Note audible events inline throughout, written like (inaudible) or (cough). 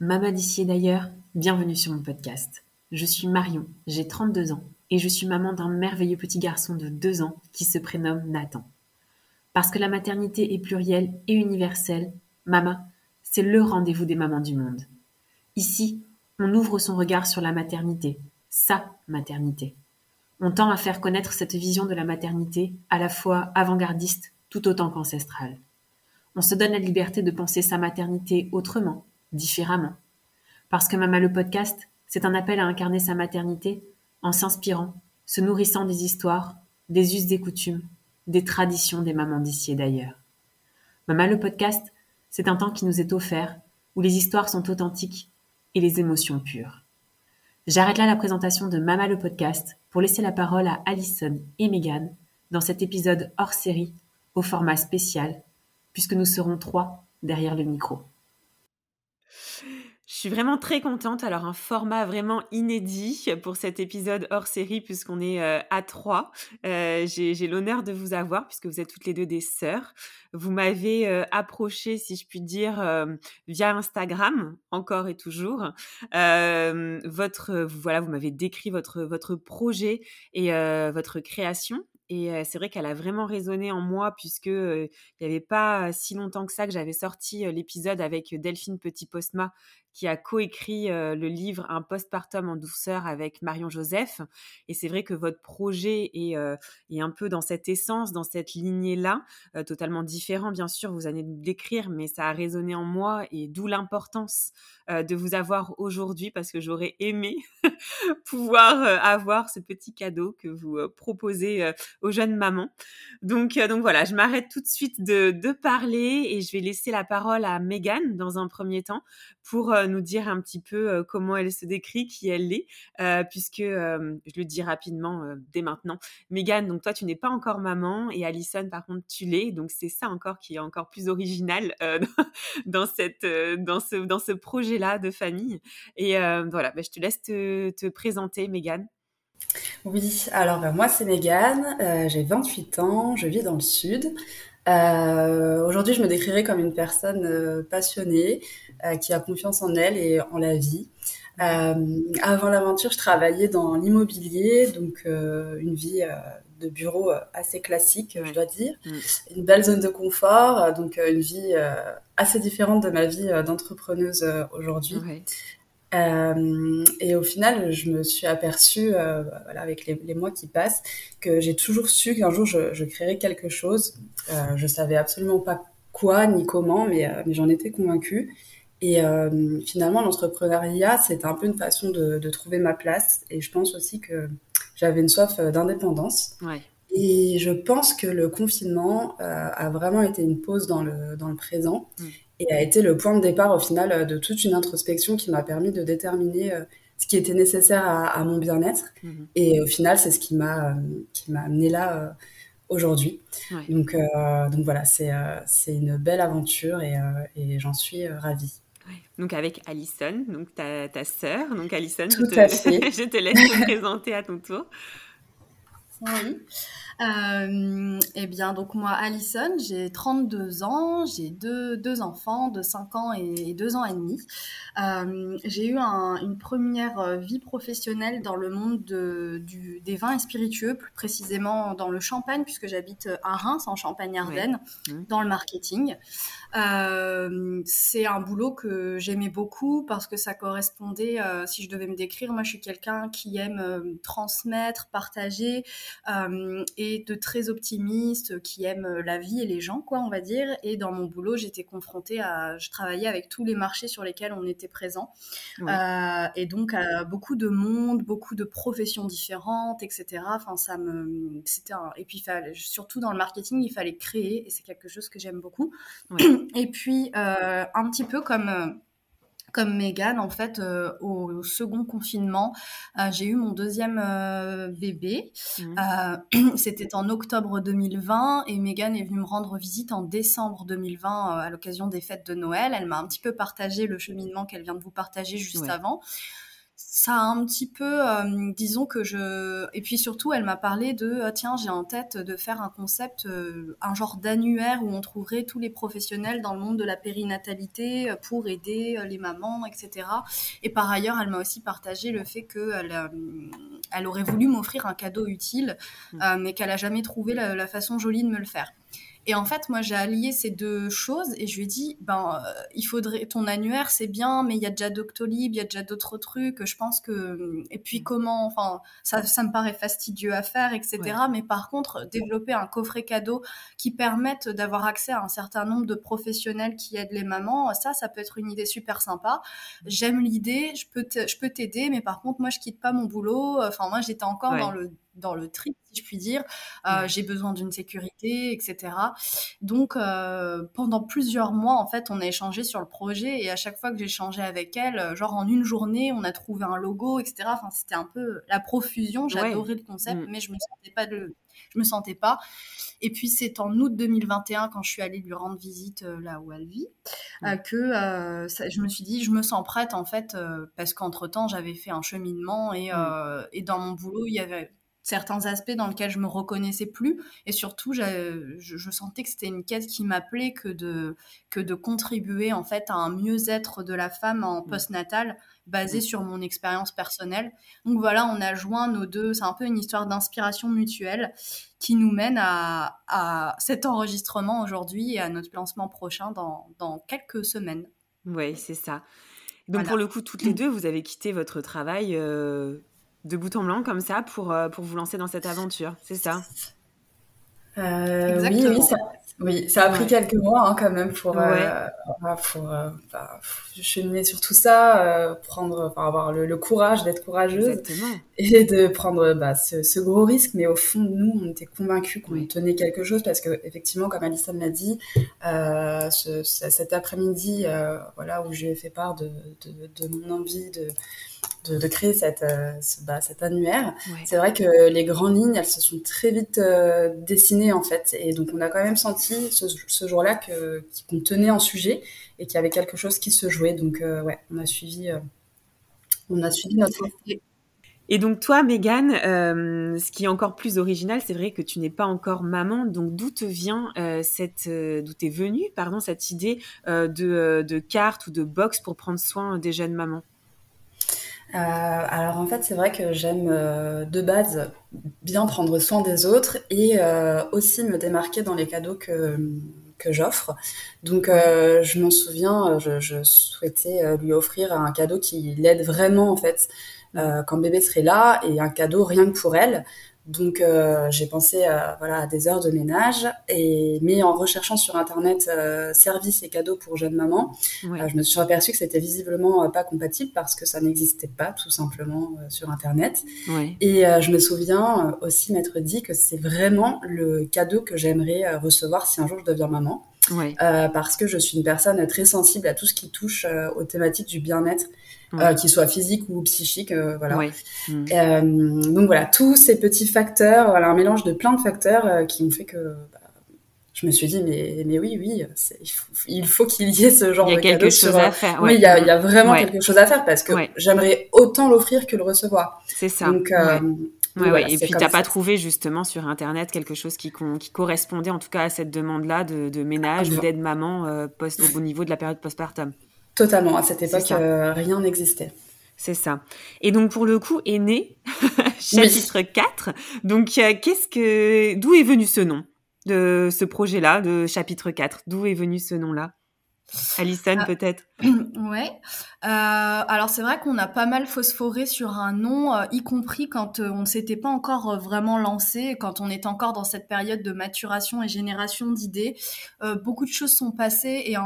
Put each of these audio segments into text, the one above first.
Mama d'ici et d'ailleurs, bienvenue sur mon podcast. Je suis Marion, j'ai 32 ans et je suis maman d'un merveilleux petit garçon de 2 ans qui se prénomme Nathan. Parce que la maternité est plurielle et universelle, Mama, c'est le rendez-vous des mamans du monde. Ici, on ouvre son regard sur la maternité, sa maternité. On tend à faire connaître cette vision de la maternité à la fois avant-gardiste tout autant qu'ancestrale. On se donne la liberté de penser sa maternité autrement, différemment. Parce que Mama le podcast, c'est un appel à incarner sa maternité en s'inspirant, se nourrissant des histoires, des us des coutumes, des traditions des mamans d'ici et d'ailleurs. Mama le podcast, c'est un temps qui nous est offert, où les histoires sont authentiques et les émotions pures. J'arrête là la présentation de Mama le podcast pour laisser la parole à Alison et Megan dans cet épisode hors série au format spécial, puisque nous serons trois derrière le micro. Suis vraiment très contente. Alors, un format vraiment inédit pour cet épisode hors série, puisqu'on est euh, à trois. Euh, j'ai l'honneur de vous avoir, puisque vous êtes toutes les deux des sœurs. Vous m'avez euh, approché, si je puis dire, via Instagram, encore et toujours. votre, voilà, vous m'avez décrit votre, votre projet et votre création. Et c'est vrai qu'elle a vraiment résonné en moi puisque il n'y avait pas si longtemps que ça que j'avais sorti l'épisode avec Delphine Petit-Postma qui a coécrit le livre Un postpartum en douceur avec Marion Joseph. Et c'est vrai que votre projet est, est, un peu dans cette essence, dans cette lignée-là, totalement différent, bien sûr, vous allez de l'écrire, mais ça a résonné en moi et d'où l'importance de vous avoir aujourd'hui parce que j'aurais aimé (laughs) pouvoir avoir ce petit cadeau que vous proposez aux jeunes mamans. Donc, donc voilà, je m'arrête tout de suite de, de parler et je vais laisser la parole à Megan dans un premier temps pour nous dire un petit peu comment elle se décrit, qui elle est, puisque je le dis rapidement dès maintenant. Megan, donc toi tu n'es pas encore maman et Alison par contre tu l'es, donc c'est ça encore qui est encore plus original (laughs) dans cette dans ce dans ce projet là de famille. Et voilà, bah, je te laisse te, présenter, Megan. Oui, alors bah, moi c'est Megan, j'ai 28 ans, je vis dans le sud. Euh, Aujourd'hui, je me décrirais comme une personne euh, passionnée, euh, qui a confiance en elle et en la vie. Euh, avant l'aventure, je travaillais dans l'immobilier, donc une vie de bureau assez classique, je dois dire. Mm. Une belle zone de confort, donc une vie assez différente de ma vie d'entrepreneuse aujourd'hui. Euh, et au final, je me suis aperçue, euh, voilà, avec les, les, mois qui passent, que j'ai toujours su qu'un jour je, je, créerais quelque chose. Euh, je savais absolument pas quoi ni comment, mais, euh, mais j'en étais convaincue. Et finalement, l'entrepreneuriat, c'est un peu une façon de, de, trouver ma place. Et je pense aussi que j'avais une soif d'indépendance. Ouais. Et je pense que le confinement a vraiment été une pause dans le, dans le présent. Mm et a été le point de départ au final euh, de toute une introspection qui m'a permis de déterminer euh, ce qui était nécessaire à, mon bien-être. Mhm. Et au final, c'est ce qui m'a euh, qui m'a amené là aujourd'hui. Donc donc voilà, c'est c'est une belle aventure et, et j'en suis ravie. Donc avec Alison, donc ta, ta sœur, donc Alison, Tout je, te, à (laughs) fait. je te laisse te présenter à ton tour. Oui. Euh, eh bien, donc moi, Alison, j'ai 32 ans, j'ai deux, deux enfants de 5 ans et 2 ans et demi. Euh, j'ai eu un, une première vie professionnelle dans le monde de, du, des vins et spiritueux, plus précisément dans le Champagne, puisque j'habite à Reims, en Champagne-Ardenne, mmh. dans le marketing. Euh, c'est un boulot que j'aimais beaucoup parce que ça correspondait, euh, si je devais me décrire, moi je suis quelqu'un qui aime euh, transmettre, partager euh, et de très optimiste, qui aime la vie et les gens, quoi, on va dire. Et dans mon boulot, j'étais confrontée à, je travaillais avec tous les marchés sur lesquels on était présent, et donc à beaucoup de monde, beaucoup de professions différentes, etc. Enfin, ça me, c'était et puis surtout dans le marketing, il fallait créer, et c'est quelque chose que j'aime beaucoup. Et puis, euh, un petit peu comme, euh, comme Megan, en fait, euh, au, second confinement, euh, j'ai eu mon deuxième euh, bébé. Mmh. (clears throat) C'était en octobre 2020 et Megan est venue me rendre visite en décembre 2020 à l'occasion des fêtes de Noël. Elle m'a un petit peu partagé le cheminement qu'elle vient de vous partager juste avant ça a un petit peu, euh, disons que je... Et puis surtout, elle m'a parlé de, ah, tiens, j'ai en tête de faire un concept, euh, un genre d'annuaire où on trouverait tous les professionnels dans le monde de la périnatalité euh, pour aider les mamans, etc. Et par ailleurs, elle m'a aussi partagé le fait qu'elle elle aurait voulu m'offrir un cadeau utile, mmh. mais qu'elle a jamais trouvé la façon jolie de me le faire. Et en fait, moi, j'ai allié ces deux choses et je lui ai dit, ben, euh, il faudrait, ton annuaire, c'est bien, mais il y a déjà Doctolib, il y a déjà d'autres trucs. Je pense que, et puis mm. comment, enfin, ça, ça me paraît fastidieux à faire, etc. Mais par contre, développer un coffret cadeau qui permette d'avoir accès à un certain nombre de professionnels qui aident les mamans, ça, ça peut être une idée super sympa. Mm. J'aime l'idée, je peux, je peux t'aider, mais par contre, moi, je quitte pas mon boulot. Enfin, moi, j'étais encore dans le dans le trip, si je puis dire. Euh, j'ai besoin d'une sécurité, etc. Donc, euh, pendant plusieurs mois, en fait, on a échangé sur le projet et à chaque fois que j'ai échangé avec elle, euh, genre en une journée, on a trouvé un logo, etc. Enfin, c'était un peu la profusion. J'adorais le concept, mm. mais je me sentais pas de, je me sentais pas. Et puis c'est en août 2021 quand je suis allée lui rendre visite là où elle vit que je me suis dit je me sens prête en fait parce qu'entre temps j'avais fait un cheminement et, mm. et dans mon boulot il y avait certains aspects dans lesquels je me reconnaissais plus et surtout je, je, sentais que c'était une quête qui m'appelait que de que de contribuer en fait à un mieux-être de la femme en mmh. postnatal basé mmh. sur mon expérience personnelle. Donc voilà, on a joint nos deux, c'est un peu une histoire d'inspiration mutuelle qui nous mène à, à cet enregistrement aujourd'hui et à notre lancement prochain dans, dans quelques semaines. Oui, c'est ça. Donc pour le coup, toutes les deux, vous avez quitté votre travail euh, de bout en blanc comme ça pour, euh, pour vous lancer dans cette aventure, c'est ça? Euh, oui, oui, ça, oui, ça a pris quelques mois hein, quand même pour, euh, pour euh, bah, cheminer sur tout ça, euh, prendre, enfin, avoir le, courage d'être courageuse et de prendre bah, ce, ce, gros risque. Mais au fond, nous, on était convaincus qu'on tenait quelque chose parce que effectivement, comme Alison l'a dit, ce, cet après-midi, voilà, où j'ai fait part de, de, de mon envie de de, créer cette, euh, bah, cet annuaire. C'est vrai que les grandes lignes, elles se sont très vite euh, dessinées en fait. Et donc on a quand même senti ce, jour-là qu'on tenait en sujet et qu'il y avait quelque chose qui se jouait. Donc euh, ouais, on a suivi, on a suivi notre... Et donc toi, Megan, ce qui est encore plus original, c'est vrai que tu n'es pas encore maman. Donc d'où te vient cette, d'où t'es venue, pardon, cette idée de, de carte ou de box pour prendre soin des jeunes mamans? Euh, alors en fait, c'est vrai que j'aime euh, de base bien prendre soin des autres et euh, aussi me démarquer dans les cadeaux que, j'offre. Donc je m'en souviens, je, je, souhaitais lui offrir un cadeau qui l'aide vraiment en fait quand bébé serait là et un cadeau rien que pour elle. Donc euh, j'ai pensé à, voilà, à des heures de ménage, et, mais en recherchant sur Internet euh, services et cadeaux pour jeunes mamans, euh, je me suis aperçue que c'était visiblement pas compatible parce que ça n'existait pas tout simplement sur Internet. Et je me souviens aussi m'être dit que c'est vraiment le cadeau que j'aimerais recevoir si un jour je deviens maman. Parce que je suis une personne très sensible à tout ce qui touche aux thématiques du bien-être euh, qu'il soit physique ou psychique, euh, voilà. Mm. Euh, donc voilà, tous ces petits facteurs, voilà, un mélange de plein de facteurs qui ont fait que bah, je me suis dit mais mais oui oui il faut qu'il y ait ce genre de il y a quelque chose à faire oui il y a, il y a vraiment quelque chose à faire parce que j'aimerais autant l'offrir que le recevoir. C'est ça. Donc Ouais, et puis tu n'as pas trouvé justement sur internet quelque chose qui, qui correspondait en tout cas à cette demande-là de, de ménage ou d'aide maman post, au niveau de la période postpartum. Totalement. À cette époque, euh, rien n'existait. C'est ça. Et donc pour le coup est né (laughs) chapitre 4. Donc euh, qu'est-ce que d'où est venu ce nom de ce projet-là de chapitre 4 D'où est venu ce nom-là? Alison ah. peut-être (clears throat) Ouais. Euh, alors c'est vrai qu'on a pas mal phosphoré sur un nom, euh, y compris quand euh, on ne s'était pas encore vraiment lancé, quand on est encore dans cette période de maturation et génération d'idées. beaucoup de choses sont passées et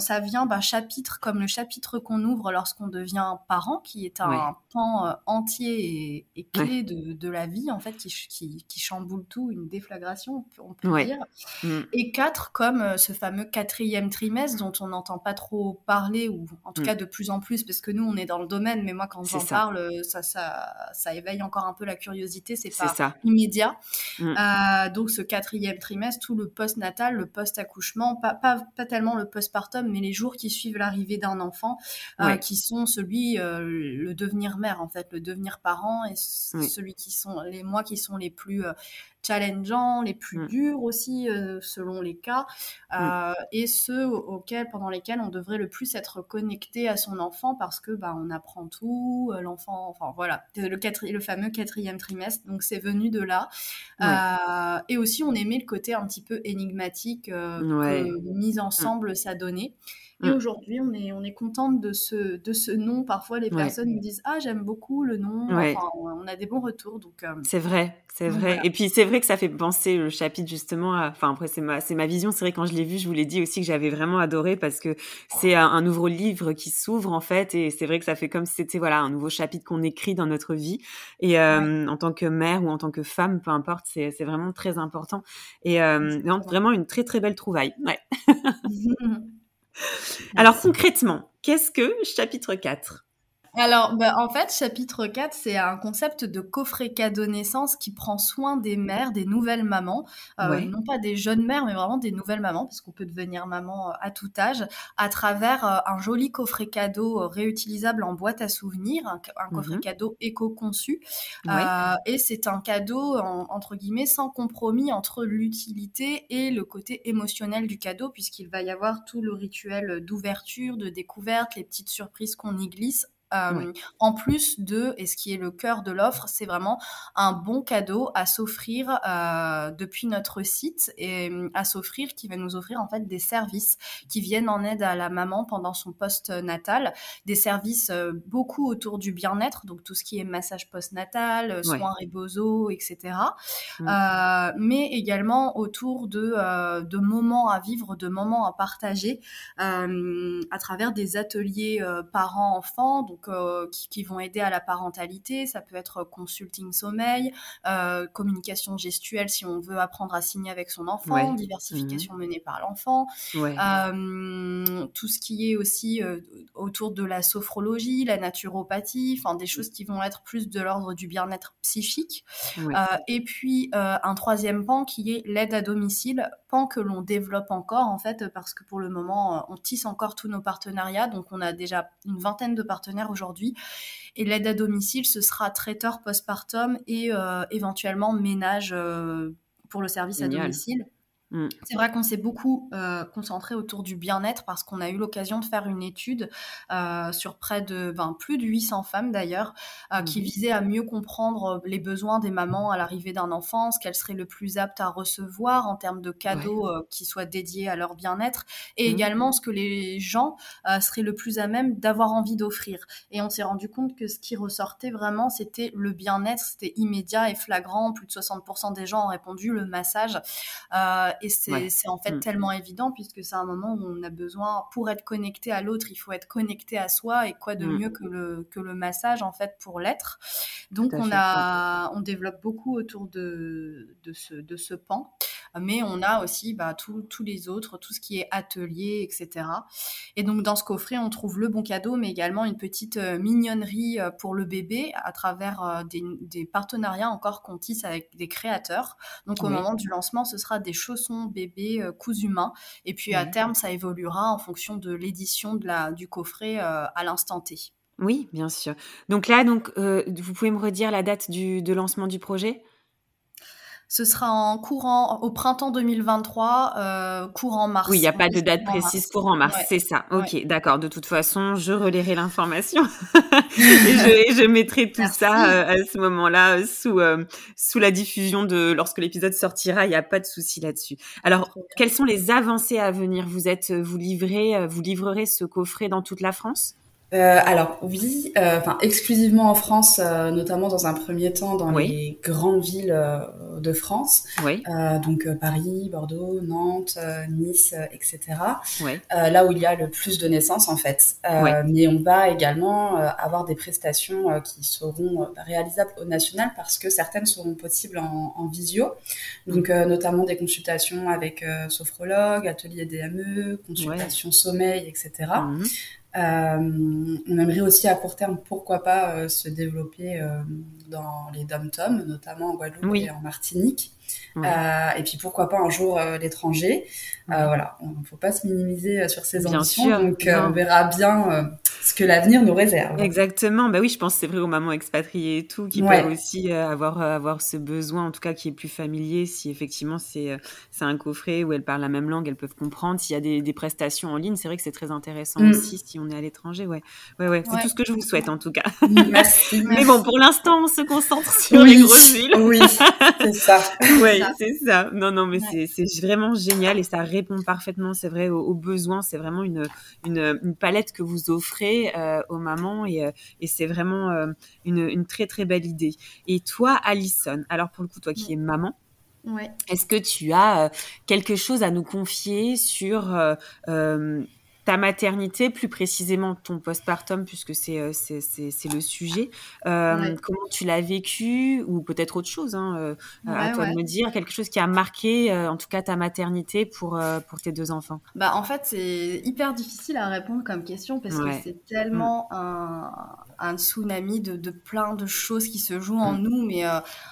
ça vient d'un chapitre comme le chapitre qu'on ouvre lorsqu'on devient parent, qui est un pan entier et, clé de, la vie en fait, qui, qui, chamboule tout, une déflagration on peut, dire. Mm. Et quatre comme ce fameux quatrième trimestre dont on n'entend pas trop parler, ou en tout mm. cas de plus en plus, parce que nous, on est dans le domaine, mais moi, quand j'en parle, ça, ça, ça éveille encore un peu la curiosité, c'est pas ça. immédiat. Mm. Euh, donc, ce quatrième trimestre, tout le post-natal, le post-accouchement, pas, pas, pas, tellement le post-partum, mais les jours qui suivent l'arrivée d'un enfant, euh, qui sont celui, euh, le devenir mère, en fait, le devenir parent, et celui qui sont, les mois qui sont les plus challengeants, les plus mm. durs aussi euh, selon les cas, mm. euh, et ceux auxquels, pendant lesquels on devrait le plus être connecté à son enfant parce que bah, on apprend tout, euh, l'enfant, enfin voilà, le, le fameux quatrième trimestre, donc c'est venu de là. et aussi on aimait le côté un petit peu énigmatique que mise mm. ensemble ça donnait. Et aujourd'hui, on est, on est contente de ce, de ce nom. Parfois, les personnes nous disent Ah, j'aime beaucoup le nom. Enfin, on a des bons retours. Donc, euh, c'est vrai, c'est vrai. Et puis, c'est vrai que ça fait penser le chapitre justement. Enfin, après, c'est ma, c'est ma vision. C'est vrai, quand je l'ai vu, je vous l'ai dit aussi que j'avais vraiment adoré parce que c'est un, nouveau livre qui s'ouvre en fait. Et c'est vrai que ça fait comme si c'était voilà, un nouveau chapitre qu'on écrit dans notre vie. Et euh, en tant que mère ou en tant que femme, peu importe, c'est, c'est vraiment très important. Et euh, vraiment une très, très belle trouvaille. Ouais. (laughs) Alors concrètement, qu'est-ce que chapitre 4 alors, bah, en fait, chapitre 4, c'est un concept de coffret cadeau naissance qui prend soin des mères, des nouvelles mamans, euh, non pas des jeunes mères, mais vraiment des nouvelles mamans, parce qu'on peut devenir maman euh, à tout âge, à travers euh, un joli coffret cadeau réutilisable en boîte à souvenirs, un, coffret mhm. cadeau éco-conçu. et c'est un cadeau, entre guillemets, sans compromis entre l'utilité et le côté émotionnel du cadeau, puisqu'il va y avoir tout le rituel d'ouverture, de découverte, les petites surprises qu'on y glisse euh, en plus de, et ce qui est le cœur de l'offre, c'est vraiment un bon cadeau à s'offrir euh, depuis notre site et à s'offrir qui va nous offrir en fait des services qui viennent en aide à la maman pendant son post-natal, des services beaucoup autour du bien-être, donc tout ce qui est massage post-natal, soins rebozo, etc. Mmh. mais également autour de, de moments à vivre, de moments à partager à travers des ateliers parents-enfants, euh, qui, vont aider à la parentalité. Ça peut être consulting sommeil, euh, communication gestuelle si on veut apprendre à signer avec son enfant, diversification mhm. menée par l'enfant, euh, tout ce qui est aussi autour de la sophrologie, la naturopathie, enfin des choses qui vont être plus de l'ordre du bien-être psychique. et puis un troisième pan qui est l'aide à domicile, pan que l'on développe encore en fait parce que pour le moment on tisse encore tous nos partenariats, donc on a déjà une vingtaine de partenaires aujourd'hui. Et l'aide à domicile, ce sera traiteur postpartum et euh, éventuellement ménage euh, pour le service à domicile. Mm. C'est vrai qu'on s'est beaucoup euh, concentré autour du bien-être parce qu'on a eu l'occasion de faire une étude euh, sur près de ben, plus de 800 femmes d'ailleurs euh, qui mm-hmm. visait à mieux comprendre les besoins des mamans à l'arrivée d'un enfant, ce qu'elles seraient le plus aptes à recevoir en termes de cadeaux qui soient dédiés à leur bien-être et mm. également ce que les gens seraient le plus à même d'avoir envie d'offrir. Et on s'est rendu compte que ce qui ressortait vraiment c'était le bien-être, c'était immédiat et flagrant. Plus de 60% des gens ont répondu le massage et c'est en fait mm. tellement évident puisque c'est un moment où on a besoin, pour être connecté à l'autre, il faut être connecté à soi et quoi de mm. mieux que le, que le massage en fait pour l'être. Donc on, a, on développe beaucoup autour de, de, ce, de ce pan mais on a aussi bah, tous les autres, tout ce qui est atelier, etc. Et donc dans ce coffret, on trouve le bon cadeau, mais également une petite euh, mignonnerie euh, pour le bébé à travers euh, des, partenariats encore qu'on tisse avec des créateurs. Donc au moment du lancement, ce sera des chaussons bébés cousus main, et puis à terme, ça évoluera en fonction de l'édition du coffret à l'instant T. Oui, bien sûr. Donc là, donc, vous pouvez me redire la date de lancement du projet? Ce sera en courant au printemps 2023, euh, courant mars. Oui, il n'y a pas de date précise, courant mars, c'est ça. Ok, d'accord. De toute façon, je relayerai l'information (laughs) (laughs) et, je, mettrai tout ça euh, à ce moment-là sous euh, sous la diffusion de lorsque l'épisode sortira. Il n'y a pas de souci là-dessus. Alors, quelles sont les avancées à venir? Vous êtes, vous livrez, vous livrerez ce coffret dans toute la France? Euh, alors oui, euh, enfin exclusivement en France, euh, notamment dans un premier temps dans les grandes villes de France, oui. donc Paris, Bordeaux, Nantes, Nice, etc. Oui. là où il y a le plus de naissances en fait. Mais on va également avoir des prestations qui seront réalisables au national parce que certaines seront possibles en, en visio, donc notamment des consultations avec sophrologue, atelier DME, consultation sommeil, etc. Euh, on aimerait aussi à court terme, pourquoi pas, euh, se développer euh, dans les dom-toms, notamment en Guadeloupe et en Martinique. et puis pourquoi pas un jour l'étranger. voilà, il ne faut pas se minimiser sur ces ambitions. donc on verra bien ce que l'avenir nous réserve. Exactement. Bah oui, je pense que c'est vrai aux mamans expatriées et tout qui peuvent aussi euh, avoir euh, avoir ce besoin, en tout cas qui est plus familier. Si effectivement c'est euh, c'est un coffret où elles parlent la même langue, elles peuvent comprendre. S'il y a des, des, prestations en ligne, c'est vrai que c'est très intéressant mm. aussi si on est à l'étranger. Ouais, ouais, ouais. C'est tout ce que je vous souhaite en tout cas. Merci. (laughs) Mais bon, pour l'instant, on se concentre (laughs) sur les grosses villes. Oui, c'est ça. (laughs) oui, c'est ça. Non, non, mais c'est vraiment génial et ça répond parfaitement, c'est vrai, aux, aux besoins. C'est vraiment une, une, une palette que vous offrez euh, aux mamans et, euh, c'est vraiment euh, une, très très belle idée. Et toi, Alison, alors pour le coup, toi qui es maman, Est-ce que tu as quelque chose à nous confier sur ta maternité, plus précisément ton postpartum, puisque c'est euh, c'est le sujet. Euh, comment tu l'as vécu, ou peut-être autre chose, hein, euh, à toi de me dire, quelque chose qui a marqué, en tout cas, ta maternité pour, pour tes deux enfants? Bah, En fait, c'est hyper difficile à répondre comme question, parce que c'est tellement un, un, tsunami de, de, plein de choses qui se jouent en mm. nous. Mais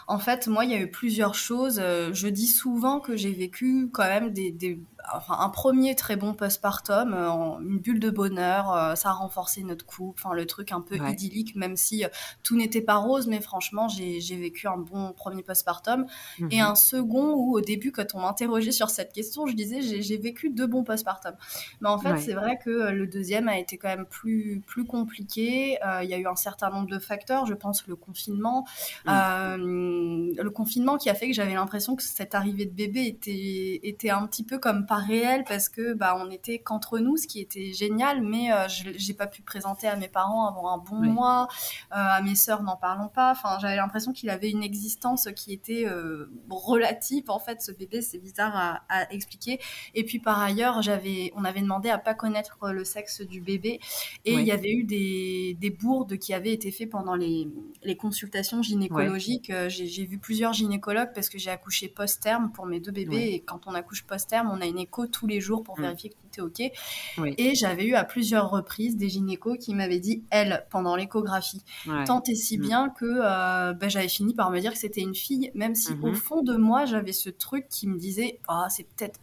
en fait, moi, il y a eu plusieurs choses. je dis souvent que j'ai vécu quand même des, des enfin, un premier très bon postpartum, euh, une bulle de bonheur, euh, ça a renforcé notre couple, enfin le truc un peu idyllique, même si euh, tout n'était pas rose, mais franchement j'ai vécu un bon premier postpartum. Et mhm. un second où au début quand on m'interrogeait sur cette question, je disais j'ai vécu deux bons postpartum. Mais en fait c'est vrai que le deuxième a été quand même plus, plus compliqué, il y a eu un certain nombre de facteurs, je pense le confinement, le confinement qui a fait que j'avais l'impression que cette arrivée de bébé était, était un petit peu comme par réel parce que bah on était qu'entre nous, ce qui était génial, mais euh, j'ai pas pu présenter à mes parents avant un bon mois, euh, à mes sœurs n'en parlons pas. Enfin, j'avais l'impression qu'il avait une existence qui était euh, relative. En fait, ce bébé, c'est bizarre à, expliquer. Et puis par ailleurs, j'avais, on avait demandé à pas connaître le sexe du bébé, et il y avait eu des, des bourdes qui avaient été faites pendant les, les consultations gynécologiques. J'ai vu plusieurs gynécologues parce que j'ai accouché post-terme pour mes deux bébés, et quand on accouche post-terme, on a une tous les jours pour mm. vérifier que tout est OK. Et j'avais eu à plusieurs reprises des gynécos qui m'avaient dit, elle, pendant l'échographie, tant et si mm. bien que euh, bah, j'avais fini par me dire que c'était une fille, même si au mm-hmm. fond de moi, j'avais ce truc qui me disait, ah, c'est peut-être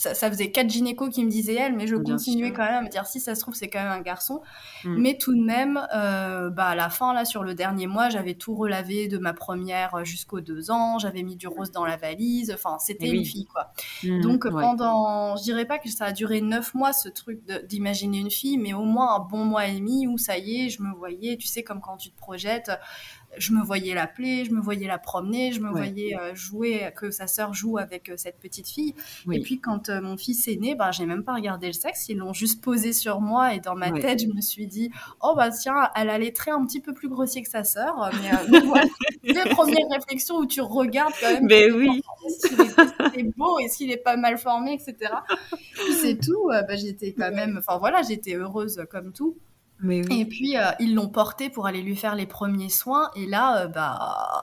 ça, faisait quatre gynécos qui me disaient elle, mais je continuais quand même à me dire si ça se trouve c'est quand même un garçon. Mm. Mais tout de même, euh, bah à la fin là sur le dernier mois, j'avais tout relavé de ma première jusqu'aux deux ans, j'avais mis du rose dans la valise. Enfin, c'était eh une fille quoi. Mm. Donc pendant, je dirais pas que ça a duré neuf mois ce truc d'imaginer une fille, mais au moins un bon mois et demi où ça y est, je me voyais, tu sais comme quand tu te projettes je me voyais l'appeler, je me voyais la promener, je me voyais euh, jouer, que sa sœur joue avec euh, cette petite fille. Et puis quand euh, mon fils est né, bah, j'ai même pas regardé le sexe, ils l'ont juste posé sur moi et dans ma tête, je me suis dit, oh bah tiens, elle a les traits un petit peu plus grossiers que sa sœur. Mais voilà, (laughs) les premières réflexions où tu regardes quand même. Mais oui. S'il est, beau, est-ce qu'il est pas mal formé, etc. Puis c'est tout. Bah, j'étais quand même, enfin voilà, j'étais heureuse comme tout. Et puis euh, ils l'ont porté pour aller lui faire les premiers soins. Et là euh, bah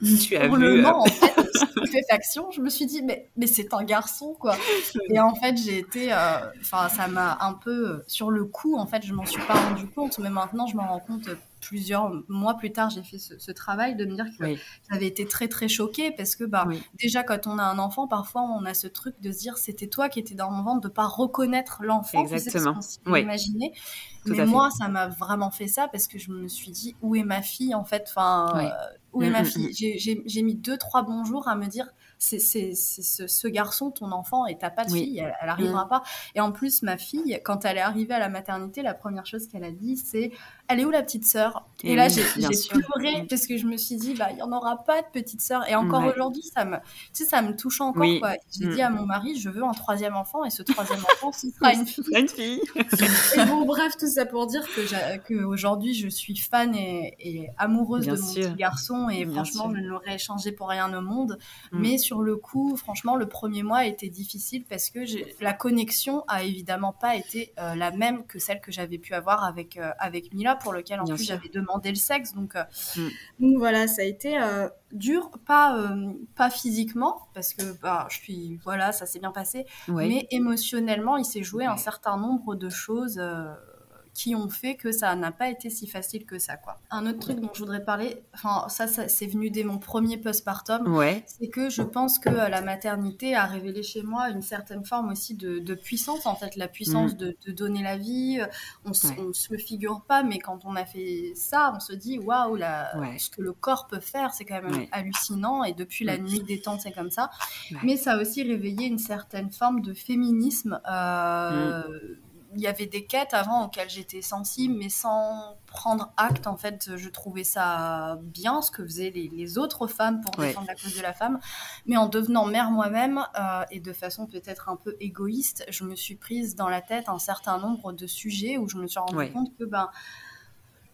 tu as vu euh, en fait stupéfaction je me suis dit mais mais c'est un garçon quoi. (laughs) Et en fait j'ai été enfin ça m'a un peu sur le coup en fait je m'en suis pas rendu compte. Mais maintenant je m'en rends compte plusieurs mois plus tard, j'ai fait ce, travail de me dire que j'avais été très très choquée parce que bah déjà quand on a un enfant, parfois on a ce truc de se dire c'était toi qui étais dans mon ventre, de pas reconnaître l'enfant. Exactement. Oui. Imaginer. Mais moi, ça m'a vraiment fait ça parce que je me suis dit où est ma fille en fait? Enfin, euh, où est mm, ma mm, fille? mm. J'ai mis deux trois bons jours à me dire c'est ce, ce, garçon, ton enfant, et t'as pas de fille, elle, elle arrivera mm. pas. Et en plus, ma fille, quand elle est arrivée à la maternité, la première chose qu'elle a dit, c'est elle est où la petite sœur? Et, là, j'ai pleuré mm. parce que je me suis dit, bah, il n'y en aura pas de petite sœur. Et encore aujourd'hui, ça me, tu sais, ça me touche encore. J'ai dit mm. à mon mari, je veux un troisième enfant, et ce troisième (laughs) enfant, ce sera une fille. une fille. et bon, bref, tout ça pour dire que aujourd'hui, je suis fan et, amoureuse de mon petit garçon, et franchement, je ne l'aurais changé pour rien au monde. Mais sur le coup, franchement, le premier mois a été difficile parce que la connexion a évidemment pas été euh, la même que celle que j'avais pu avoir avec, euh, avec Mila, pour lequel en plus j'avais demandé le sexe. Donc, euh, mm. donc voilà, ça a été dur, pas, pas physiquement, parce que bah, je suis, voilà, ça s'est bien passé, mais émotionnellement, il s'est joué un certain nombre de choses qui ont fait que ça n'a pas été si facile que ça, quoi. Un autre truc dont je voudrais parler, enfin, ça, ça c'est venu dès mon premier postpartum, ouais. c'est que je pense que euh, la maternité a révélé chez moi une certaine forme aussi de, de puissance, en fait, la puissance mm. de, de, donner la vie. On, ne se le figure pas, mais quand on a fait ça, on se dit, waouh, ce que le corps peut faire, c'est quand même hallucinant. Et depuis la nuit des temps, c'est comme ça. Mais ça a aussi réveillé une certaine forme de féminisme. Euh, mm il y avait des quêtes avant auxquelles j'étais sensible, mais sans prendre acte, en fait, je trouvais ça bien ce que faisaient les, autres femmes pour défendre la cause de la femme. Mais en devenant mère moi-même, euh, et de façon peut-être un peu égoïste, je me suis prise dans la tête un certain nombre de sujets où je me suis rendu compte que ben,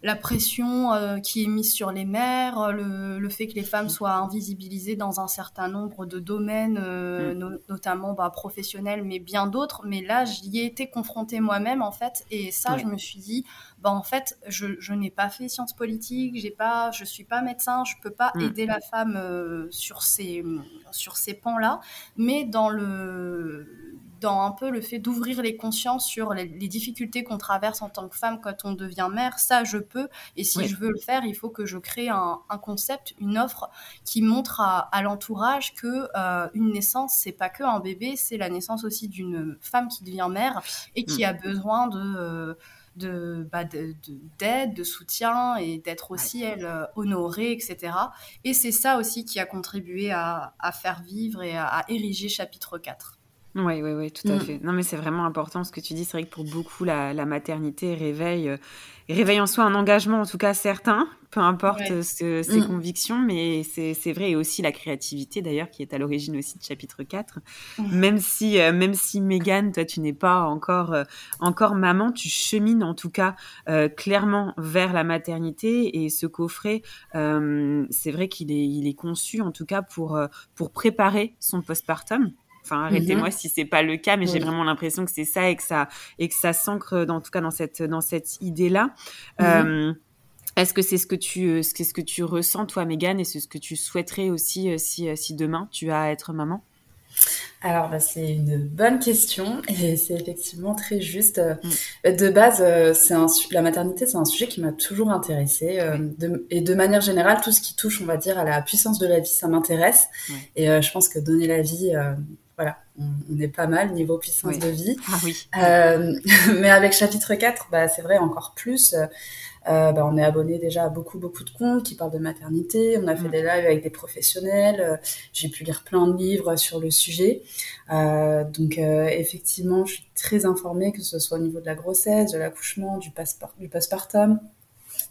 la pression euh, qui est mise sur les mères, euh, le, fait que les femmes soient invisibilisées dans un certain nombre de domaines, euh, mm. notamment bah, professionnels, mais bien d'autres. Mais là, j'y ai été confrontée moi-même, en fait. Et ça, je me suis dit, bah, en fait, je, n'ai pas fait sciences politiques, j'ai pas, je suis pas médecin, je peux pas mm. aider la femme sur ces, sur ces pans-là. Mais dans le dans un peu le fait d'ouvrir les consciences sur les, difficultés qu'on traverse en tant que femme quand on devient mère. Ça, je peux. Et si je veux le faire, il faut que je crée un, concept, une offre qui montre à, l'entourage que euh, une naissance, c'est pas que un bébé, c'est la naissance aussi d'une femme qui devient mère et qui mm. a besoin de euh, de bah, d'aide, de, soutien et d'être aussi elle euh, honorée, etc. Et c'est ça aussi qui a contribué à, faire vivre et à, à ériger chapitre 4. Oui, oui, oui, tout à mm. fait. Non, mais c'est vraiment important ce que tu dis. C'est vrai que pour beaucoup, la, maternité réveille, euh, réveille en soi un engagement, en tout cas certain, peu importe ses mm. convictions, mais c'est vrai. Et aussi la créativité, d'ailleurs, qui est à l'origine aussi de chapitre 4. Mm. Même si, euh, même si Mégane, toi, tu n'es pas encore, euh, encore maman, tu chemines en tout cas clairement vers la maternité. Et ce coffret, c'est vrai qu'il est, il est conçu, en tout cas, pour, pour préparer son postpartum. Enfin, arrêtez-moi mhm. si c'est pas le cas, mais j'ai vraiment l'impression que c'est ça et que ça et que ça s'ancre, en tout cas dans cette dans cette idée-là. Mhm. Euh, est-ce que c'est ce que tu euh, ce que tu ressens toi, Megan, et c'est ce que tu souhaiterais aussi euh, si si demain tu as à être maman? Alors, bah, c'est une bonne question et c'est effectivement très juste. Mm. De base, c'est la maternité, c'est un sujet qui m'a toujours intéressée et de manière générale, tout ce qui touche, on va dire, à la puissance de la vie, ça m'intéresse. Et je pense que donner la vie, on, est pas mal niveau puissance de vie. Ah oui. Euh, (laughs) mais avec chapitre 4, bah, c'est vrai encore plus. Euh, bah, on est abonné déjà à beaucoup beaucoup de comptes qui parlent de maternité. On a fait mm. des lives avec des professionnels. Euh, j'ai pu lire plein de livres sur le sujet. donc effectivement, je suis très informée que ce soit au niveau de la grossesse, de l'accouchement, du, du postpartum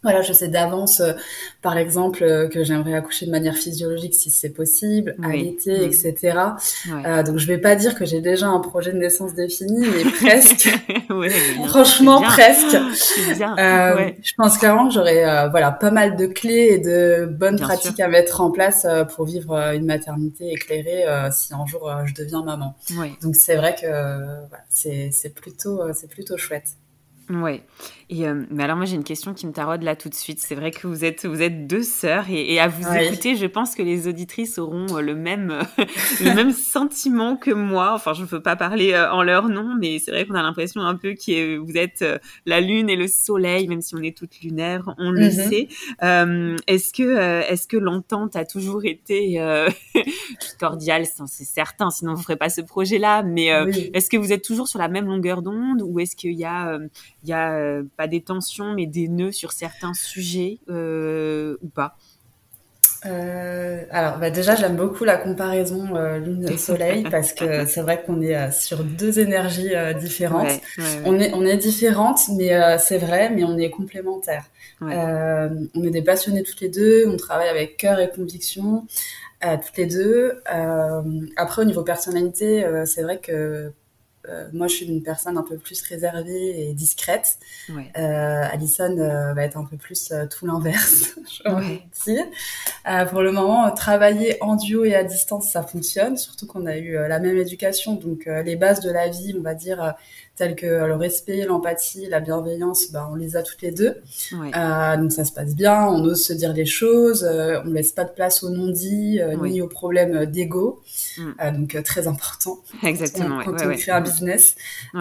voilà, je sais d'avance, euh, par exemple, euh, que j'aimerais accoucher de manière physiologique si c'est possible, à l'été, mm. etc. Euh, donc, je vais pas dire que j'ai déjà un projet de naissance défini, mais (laughs) presque. (laughs) Franchement, presque. (laughs) Je pense clairement que j'aurais, voilà, pas mal de clés et de bonnes pratiques à mettre en place pour vivre une maternité éclairée si un jour je deviens maman. Donc, c'est vrai que voilà, c'est plutôt, c'est plutôt chouette. Ouais. Et euh, mais alors moi j'ai une question qui me taraude là tout de suite. C'est vrai que vous êtes vous êtes deux sœurs et, à vous écouter, je pense que les auditrices auront euh, le même (laughs) le même sentiment que moi. Enfin, je ne peux pas parler euh, en leur nom, mais c'est vrai qu'on a l'impression un peu que vous êtes la lune et le soleil, même si on est toutes lunaires, on le mm-hmm. sait. est-ce que est-ce que l'entente a toujours été (laughs) cordiale? C'est certain, sinon vous ferez pas ce projet-là. Mais est-ce que vous êtes toujours sur la même longueur d'onde ou est-ce qu'il y a il y a pas des tensions, mais des nœuds sur certains sujets euh, ou pas? Euh, alors bah déjà j'aime beaucoup la comparaison euh, lune soleil (laughs) parce que c'est vrai qu'on est euh, sur deux énergies différentes. Ouais, ouais, ouais. On est on est différentes mais c'est vrai mais on est complémentaires. On est des passionnés toutes les deux, on travaille avec cœur et conviction toutes les deux. Après au niveau personnalité c'est vrai que euh, moi, je suis une personne un peu plus réservée et discrète. Ouais. Euh, Alison euh, va être un peu plus tout l'inverse, (laughs) je vais Ouais. dire. Pour le moment, travailler en duo et à distance, ça fonctionne, surtout qu'on a eu la même éducation. Donc, les bases de la vie, on va dire, telles que euh, le respect, l'empathie, la bienveillance, ben, on les a toutes les deux. Ouais. Euh, donc, ça se passe bien, on ose se dire les choses, euh, on laisse pas de place aux non-dits, euh, Oui. ni aux problèmes euh, d'ego. Mm. Euh, donc, euh, très important (laughs) Exactement. Ouais, quand ouais, on crée un business. Euh,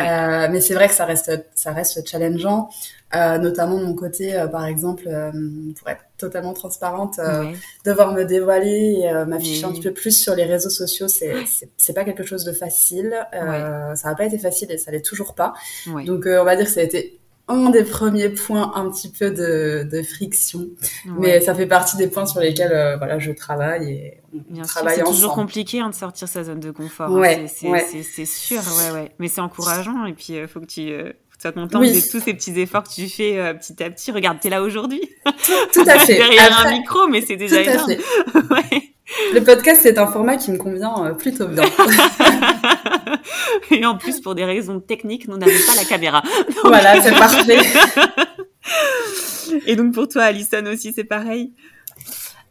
mais c'est vrai que ça reste, ça reste challengeant, notamment de mon côté, euh, par exemple, euh, pour être totalement transparente, euh, devoir me dévoiler et euh, m'afficher Oui. un petit peu plus sur les réseaux sociaux, c'est c'est- pas quelque chose de facile. Euh, Ça n'a pas été facile et ça l'est toujours pas. Donc euh, on va dire que ça a été un des premiers points un petit peu de, de friction, mais ça fait partie des points sur lesquels euh, voilà je travaille et on Bien sûr, travaille c'est toujours compliqué hein, de sortir sa zone de confort. Ouais, hein. C'est- ouais. sûr, ouais, ouais. Mais c'est encourageant et puis il faut que tu euh, sois content Oui. de tous ces petits efforts que tu fais euh, petit à petit. Regarde, t'es là aujourd'hui. (laughs) Tout à fait. Derrière Après, un micro, mais c'est tout déjà à énorme. fait. (laughs) Ouais. Le podcast, c'est un format qui me convient euh, plutôt bien. (laughs) et en plus, pour des raisons techniques, nous n'avons pas la caméra. voilà, c'est parfait. Et donc pour toi, Alison aussi, c'est pareil.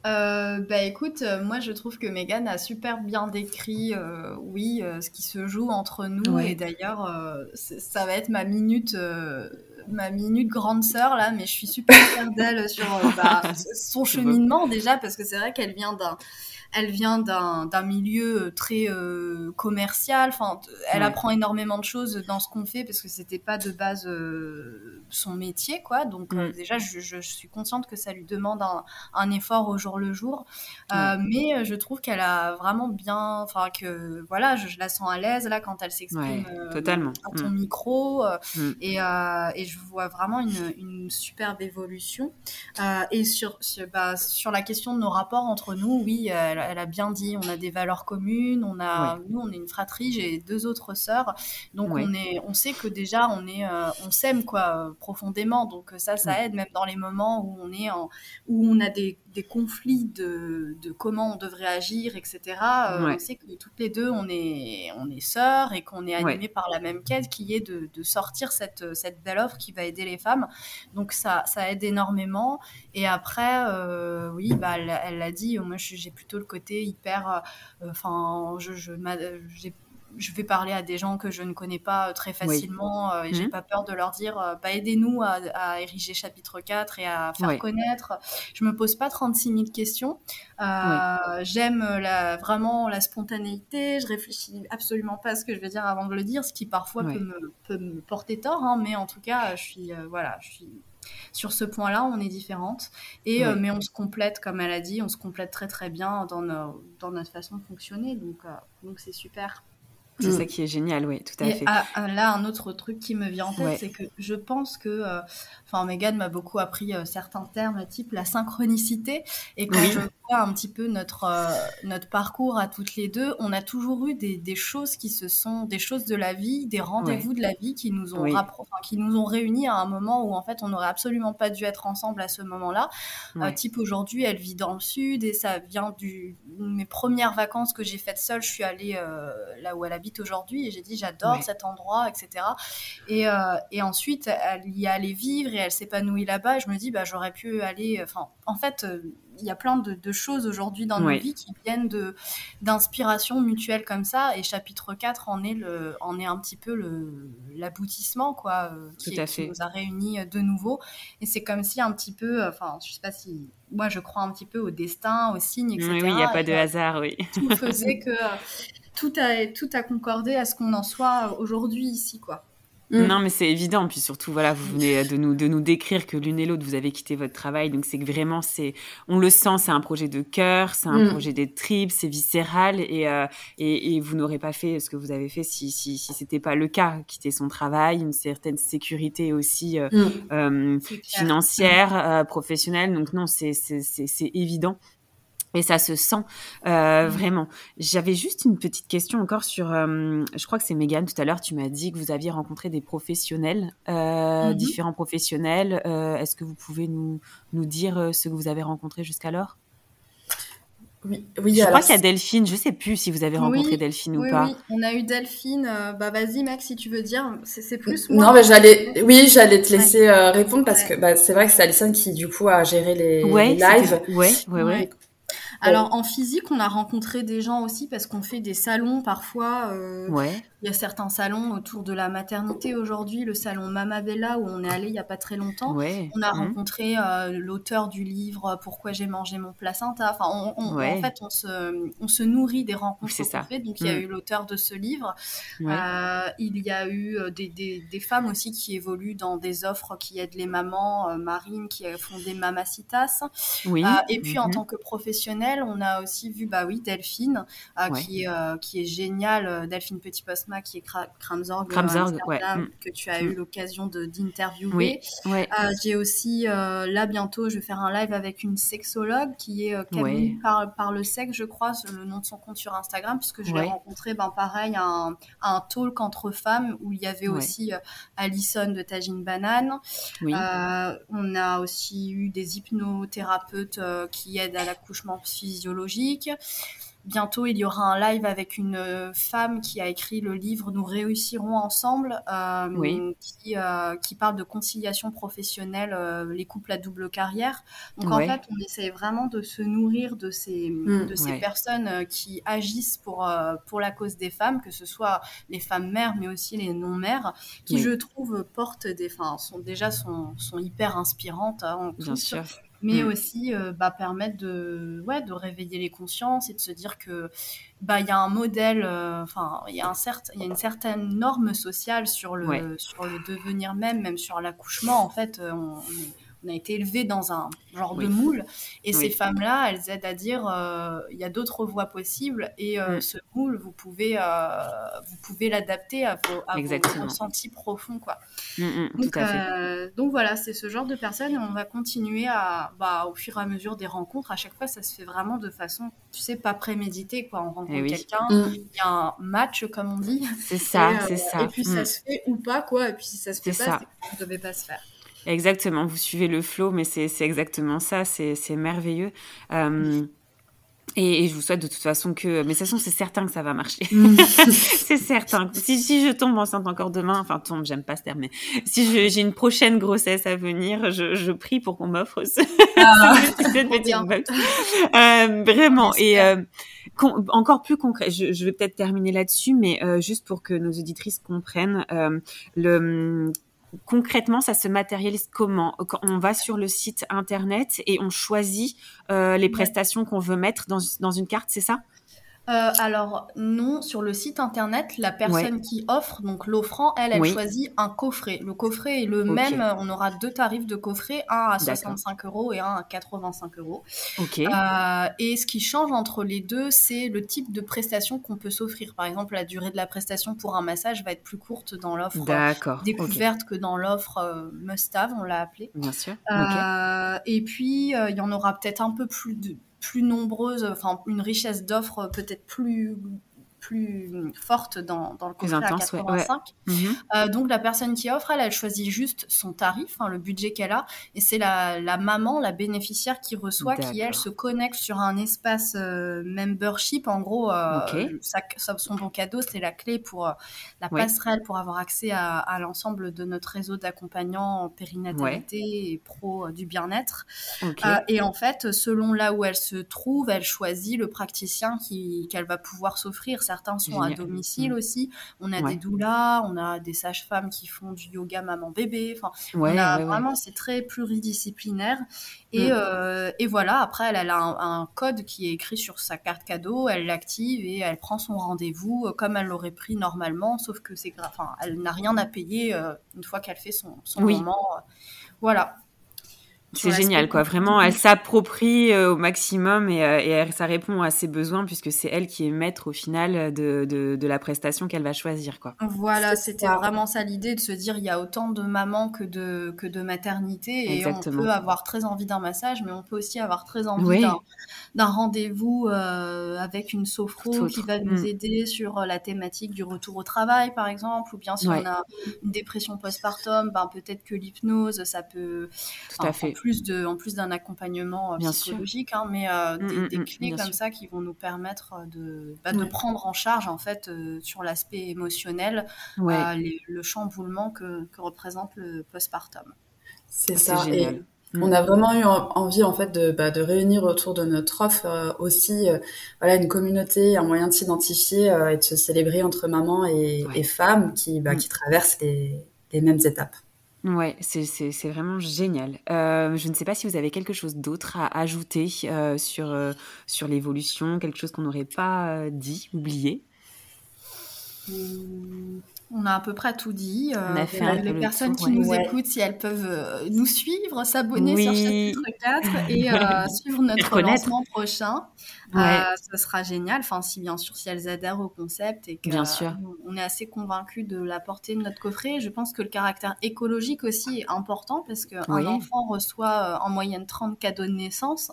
Euh, bah écoute, euh, moi je trouve que Megan a super bien décrit, euh, oui, euh, ce qui se joue entre nous. Ouais. Et d'ailleurs, ça va être ma minute, ma minute grande sœur là, mais je suis super fière d'elle sur bah, (laughs) son cheminement déjà parce que c'est vrai qu'elle vient d'un, elle vient d'un milieu euh, très euh, commercial. Enfin, elle Ouais. apprend énormément de choses dans ce qu'on fait parce que c'était pas de base euh, son métier, quoi. Donc euh, Mm. déjà, je, je- je suis consciente que ça lui demande un, un effort au jour le jour. Mais je trouve qu'elle a vraiment bien, enfin que voilà, je, je la sens à l'aise là quand elle s'exprime totalement. à ton micro euh, Mm. et, et je vois vraiment une, une superbe évolution. Et sur sur, bah, sur la question de nos rapports entre nous, oui, elle, elle a bien dit, on a des valeurs communes, on a nous on est une fratrie, j'ai deux autres sœurs, donc on est, on sait que déjà on est, euh, on s'aime quoi profondément, donc ça ça aide même dans les moments où on est en où on a des, des conflits de, de comment on devrait agir, etc. euh, Ouais. On sait que toutes les deux, on est, on est sœurs et qu'on est Ouais. animés par la même quête qui est de, de sortir cette, cette belle offre qui va aider les femmes. Donc ça, ça aide énormément. Et après, euh, oui, bah, elle l'a dit, moi j'ai plutôt le côté hyper... euh, Enfin, je, je, j'ai je vais parler à des gens que je ne connais pas euh, très facilement euh, et j'ai Mhm. pas peur de leur dire euh, bah, aidez-nous à, à ériger chapitre 4 et à faire connaître. Je me pose pas 36 000 questions. Euh, J'aime la, vraiment la spontanéité. Je réfléchis absolument pas à ce que je vais dire avant de le dire, ce qui parfois peut, me, peut me porter tort. hein, mais en tout cas, je suis euh, voilà, je suis sur ce point-là, on est différentes. Et euh, mais on se complète, comme elle a dit, on se complète très très bien dans, nos- dans notre façon de fonctionner. Donc euh, donc c'est super. C'est Mm. ça qui est génial, oui, tout à Et fait. ah, ah, là, un autre truc qui me vient en tête, Ouais. c'est que je pense que, euh, enfin, Megan m'a beaucoup appris euh, certains termes, type la synchronicité. Et quand Oui. je vois un petit peu notre euh, notre parcours à toutes les deux, on a toujours eu des, des choses qui se sont, des choses de la vie, des rendez-vous de la vie qui nous ont Oui. rappro- enfin, qui nous ont réunis à un moment où en fait on n'aurait absolument pas dû être ensemble à ce moment-là. Euh, type aujourd'hui, elle vit dans le sud et ça vient du mes premières vacances que j'ai faites seule. Je suis allée euh, là où elle habite aujourd'hui et j'ai dit j'adore Ouais. cet endroit, etc. Et, et ensuite, elle y est allée vivre et elle s'épanouit là-bas. Et je me dis bah j'aurais pu aller. Enfin, en fait, il y a plein de, de choses aujourd'hui dans nos vies qui viennent d'inspiration mutuelle comme ça. Et chapitre 4 en est le en est un petit peu l'aboutissement quoi, euh, qui, Tout à qui fait. nous a réunis euh, de nouveau. Et c'est comme si un petit peu, euh, enfin, je sais pas si, moi je crois un petit peu au destin, aux signes, etc. Oui, oui, il n'y a pas de hasard, oui. Tout faisait que tout a, tout a concordé à ce qu'on en soit aujourd'hui ici, quoi. Mm. Non, mais c'est évident. Puis surtout, voilà, vous venez de nous, de nous décrire que l'une et l'autre, vous avez quitté votre travail. Donc, c'est que vraiment, c'est, on le sent, c'est un projet de cœur, c'est un Mm. projet des tripes, c'est viscéral. Et, euh, et, et vous n'aurez pas fait ce que vous avez fait si, si, si c'était pas le cas. Quitter son travail, une certaine sécurité aussi euh, Mm. euh, financière, euh, professionnelle. Donc, non, c'est, c'est, c'est, c'est évident. Et ça se sent euh, vraiment. J'avais juste une petite question encore sur. euh, je crois que c'est Mégane tout à l'heure. Tu m'as dit que vous aviez rencontré des professionnels, euh, Mhm. différents professionnels. Euh, Est-ce que vous pouvez nous, nous dire ce que vous avez rencontré jusqu'alors? Oui, oui. Je alors, crois qu'il y a Delphine. Je sais plus si vous avez rencontré Oui, Delphine ou Oui, pas. oui, on a eu Delphine. euh, bah vas-y Max, si tu veux dire, c'est plus Non, moi. mais j'allais, oui, j'allais te laisser euh, répondre parce que bah, c'est vrai que c'est Alison qui du coup a géré les, Ouais, les lives. ouais, ouais, ouais. Alors en physique, on a rencontré des gens aussi parce qu'on fait des salons parfois. euh, Ouais, Il y a certains salons autour de la maternité aujourd'hui, le salon Mama Bella où on est allé il y a pas très longtemps. ouais. On a Mhm. rencontré euh, l'auteur du livre Pourquoi j'ai mangé mon placenta. Enfin, on, on- Ouais. en fait, on se, on se nourrit des rencontres C'est ça. qu'on fait. Donc, il y a Mm. eu l'auteur de ce livre. Euh, il y a eu euh, des, des, des femmes aussi qui évoluent dans des offres qui aident les mamans, euh, Marine qui a fondé Mamacitas. Oui. Euh, et puis, en Mhm. tant que on a aussi vu, bah oui, Delphine, euh, Ouais. qui, est, euh, qui est géniale, euh, Delphine Petit-Postma, qui est Kra- Kramzorg, ouais. Mm. que tu as Mm. eu l'occasion de- d'interviewer. Oui. Ouais. J'ai aussi, là bientôt, je vais faire un live avec une sexologue qui est Camille par, par le sexe, je crois, le nom de son compte sur Instagram, puisque je l'ai Ouais. rencontré, ben pareil, à un, à un talk entre femmes où il y avait aussi Alison de Tagine Banane. Oui. On a aussi eu des hypnothérapeutes qui aident à l'accouchement physiologique. Bientôt, il y aura un live avec une euh, femme qui a écrit le livre Nous réussirons ensemble, euh, Oui. qui, euh, qui parle de conciliation professionnelle, euh, les couples à double carrière. Donc Ouais. en fait, on essaye vraiment de se nourrir de ces, Mm, de ces ouais. personnes qui agissent pour, pour la cause des femmes, que ce soit les femmes mères, mais aussi les non-mères, qui Oui. je trouve portent des, enfin, sont déjà sont, sont hyper inspirantes hein, Bien sûr. Mais Mm. aussi euh, bah, permettre de, ouais, de réveiller les consciences et de se dire que bah il y a un modèle, euh, enfin il y a un certain, il y a une certaine norme sociale sur le Ouais. sur le devenir même, même sur l'accouchement en fait, euh, on, on est- on a été élevé dans un genre Oui. de moule et Oui. ces femmes-là, elles aident à dire euh, il y a d'autres voies possibles et euh, Mm. ce moule vous pouvez euh, vous pouvez l'adapter à vos, à vos ressentis profonds quoi. Mm, mm, Donc, tout à fait. euh, donc voilà, c'est ce genre de personnes et on va continuer à, bah, au fur et à mesure des rencontres. À chaque fois, ça se fait vraiment de façon, tu sais, pas préméditée. Quoi. On rencontre Eh oui. quelqu'un, Mm. il y a un match, comme on dit. C'est (laughs) ça, et, euh, c'est ça. Et puis Mm. ça se fait ou pas, quoi. Et puis si ça se fait pas, ça. c'est que ça ne devait pas se faire. Exactement, vous suivez le flow, mais c'est exactement ça, c'est merveilleux. Euh, et, et je vous souhaite de toute façon que... Mais de toute façon, c'est certain que ça va marcher. Mm. (laughs) (laughs) c'est certain. Si, si je tombe enceinte encore demain, enfin tombe, j'aime pas ce terme, mais si j'ai une prochaine grossesse à venir, je, je prie pour qu'on m'offre ce, Ah. (laughs) cette petite box. Euh, vraiment. Et euh, encore plus concret, je, je vais peut-être terminer là-dessus, mais euh, juste pour que nos auditrices comprennent, le concrètement, ça se matérialise comment? Quand on va sur le site internet et on choisit euh, les prestations qu'on veut mettre dans, dans une carte, c'est ça? Euh, alors non, sur le site internet, la personne qui offre, donc l'offrant, elle, elle Oui. choisit un coffret. Le coffret est le même, on aura deux tarifs de coffret, un à D'accord. 65 euros et un à 85 euros. Ok. Euh, et ce qui change entre les deux, c'est le type de prestation qu'on peut s'offrir. Par exemple, la durée de la prestation pour un massage va être plus courte dans l'offre euh, découverte que dans l'offre euh, must-have, on l'a appelé. Bien sûr. Et puis, il y en aura peut-être un peu plus, de, plus nombreuses, enfin, une richesse d'offres peut-être plus plus forte dans, dans le intense, à ouais, 85. Mhm. Euh, donc la personne qui offre, elle, elle choisit juste son tarif, hein, le budget qu'elle a, et c'est la, la maman, la bénéficiaire qui reçoit, qui elle se connecte sur un espace euh, membership. En gros, euh, sa- sa- son bon cadeau, c'est la clé pour euh, la Ouais. passerelle pour avoir accès à, à l'ensemble de notre réseau d'accompagnants en périnatalité et pro euh, du bien-être. Euh, et en fait, selon là où elle se trouve, elle choisit le praticien qu'elle va pouvoir s'offrir. Certains sont à domicile Mm. aussi. On a Ouais. des doulas, on a des sages-femmes qui font du yoga maman-bébé. Enfin, ouais, on a ouais, vraiment, c'est très pluridisciplinaire. Et, Mm. euh, et voilà, après, elle, elle a un, un code qui est écrit sur sa carte cadeau, elle l'active et elle prend son rendez-vous euh, comme elle l'aurait pris normalement, sauf que c'est grave. Enfin, elle n'a rien à payer euh, une fois qu'elle fait son, son Oui. moment. voilà. C'est génial, quoi. Vraiment, elle s'approprie au maximum et, et, ça répond à ses besoins puisque c'est elle qui est maître au final de, de, de la prestation qu'elle va choisir, quoi. Voilà, c'était vraiment ça l'idée de se dire il y a autant de mamans que de, que de maternité et on peut avoir très envie d'un massage, mais on peut aussi avoir très envie d'un rendez-vous euh, avec une sophro qui va nous mm. aider sur la thématique du retour au travail, par exemple, ou bien si on a une dépression postpartum, ben peut-être que l'hypnose, ça peut, Tout à fait. en plus de, en plus d'un accompagnement euh, psychologique, hein, mais euh, mm, des, mm, clés comme ça qui vont nous permettre de, bah, de prendre en charge en fait sur l'aspect émotionnel le chamboulement que, que représente le postpartum. C'est ça. Et mm. on a vraiment eu envie en fait de, bah, de réunir autour de notre offre euh, aussi euh, voilà une communauté, un moyen de s'identifier euh, et de se célébrer entre mamans et, femmes qui, bah, qui traversent les, les, mêmes étapes. Ouais, c'est vraiment génial. je ne sais pas si vous avez quelque chose d'autre à ajouter sur, sur l'évolution, quelque chose qu'on n'aurait pas dit, oublié? Mmh. On a à peu près tout dit. Euh, les personnes qui nous écoutent, si elles peuvent euh, nous suivre, s'abonner sur chapitre 4 et euh, (laughs) suivre notre lancement prochain, ce sera génial. Enfin, si bien sûr, si elles adhèrent au concept et que bien sûr. on est assez convaincus de la portée de notre coffret. Je pense que le caractère écologique aussi est important parce qu'un enfant reçoit en moyenne 30 cadeaux de naissance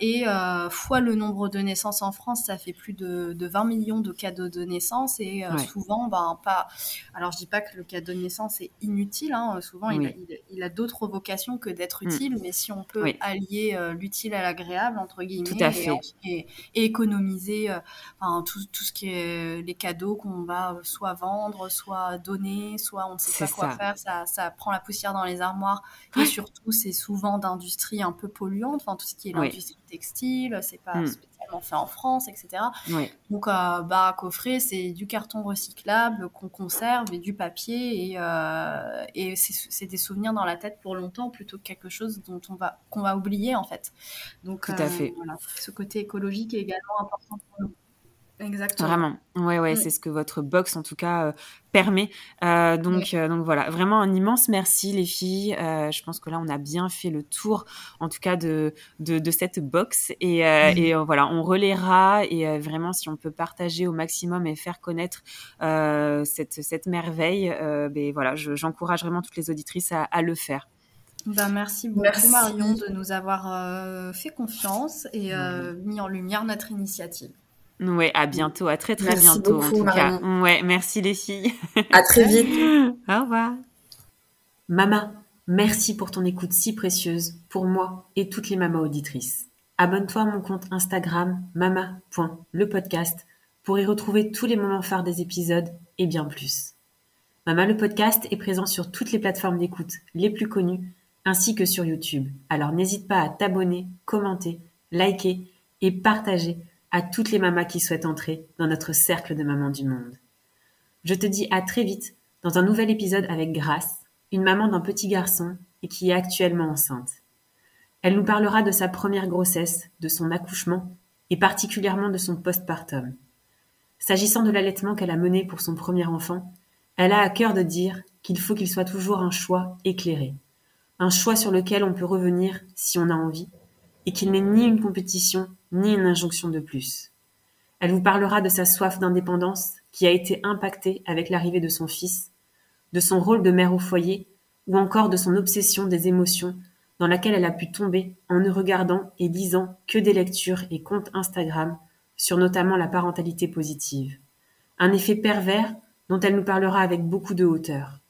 et fois le nombre de naissances en France, ça fait plus de, de 20 millions de cadeaux de naissance et souvent, ben, alors, je dis pas que le cadeau de naissance est inutile. Hein. Souvent, il, a, d'autres vocations que d'être mm. utile. Mais si on peut allier euh, l'utile à l'agréable entre guillemets, Et, économiser euh, tout, ce qui est les cadeaux qu'on va soit vendre, soit donner, soit on ne sait pas quoi faire, ça, prend la poussière dans les armoires. Et surtout, c'est souvent d'industrie un peu polluante. Enfin, tout ce qui est l'industrie textile, c'est pas fait en France, etc. Donc, euh, bah, coffret, c'est du carton recyclable qu'on conserve et du papier et, euh, et c'est des souvenirs dans la tête pour longtemps plutôt que quelque chose dont on va qu'on va oublier en fait. Donc, Tout à euh, fait. Voilà, ce côté écologique est également important pour nous. Exactement. Vraiment. Ouais, ouais, mm. c'est ce que votre box en tout cas euh, permet. Euh, donc, euh, donc voilà, vraiment un immense merci les filles. je pense que là, on a bien fait le tour, en tout cas de de, de cette box et, mm. et voilà, on relaiera et vraiment si on peut partager au maximum et faire connaître cette cette merveille, ben voilà, j'encourage vraiment toutes les auditrices à, à le faire. Ben, merci beaucoup Marion de nous avoir fait confiance et mis en lumière notre initiative. Ouais, à bientôt, à très très bientôt en tout cas. Ouais, merci les filles. (laughs) À très vite. (laughs) Au revoir. Mama, merci pour ton écoute si précieuse pour moi et toutes les mamas auditrices. Abonne-toi à mon compte Instagram mama.lepodcast pour y retrouver tous les moments phares des épisodes et bien plus. Mama le podcast est présent sur toutes les plateformes d'écoute les plus connues ainsi que sur YouTube. Alors n'hésite pas à t'abonner, commenter, liker et partager à toutes les mamas qui souhaitent entrer dans notre cercle de mamans du monde. Je te dis à très vite dans un nouvel épisode avec Grace, une maman d'un petit garçon et qui est actuellement enceinte. Elle nous parlera de sa première grossesse, de son accouchement et particulièrement de son postpartum. S'agissant de l'allaitement qu'elle a mené pour son premier enfant, elle a à cœur de dire qu'il faut qu'il soit toujours un choix éclairé, un choix sur lequel on peut revenir si on a envie, et qu'il n'est ni une compétition ni une injonction de plus. Elle vous parlera de sa soif d'indépendance qui a été impactée avec l'arrivée de son fils, de son rôle de mère au foyer ou encore de son obsession des émotions dans laquelle elle a pu tomber en ne regardant et lisant que des lectures et comptes Instagram sur notamment la parentalité positive. Un effet pervers dont elle nous parlera avec beaucoup de hauteur.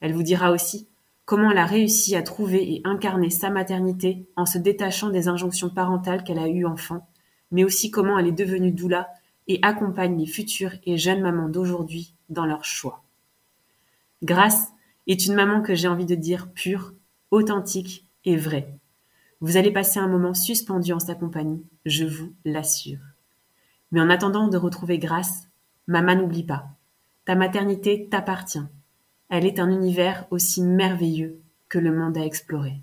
Elle vous dira aussi comment elle a réussi à trouver et incarner sa maternité en se détachant des injonctions parentales qu'elle a eues enfant, mais aussi comment elle est devenue doula et accompagne les futures et jeunes mamans d'aujourd'hui dans leurs choix. Grâce est une maman que j'ai envie de dire pure, authentique et vraie. Vous allez passer un moment suspendu en sa compagnie, je vous l'assure. Mais en attendant de retrouver Grâce, maman n'oublie pas, ta maternité t'appartient elle est un univers aussi merveilleux que le monde à explorer.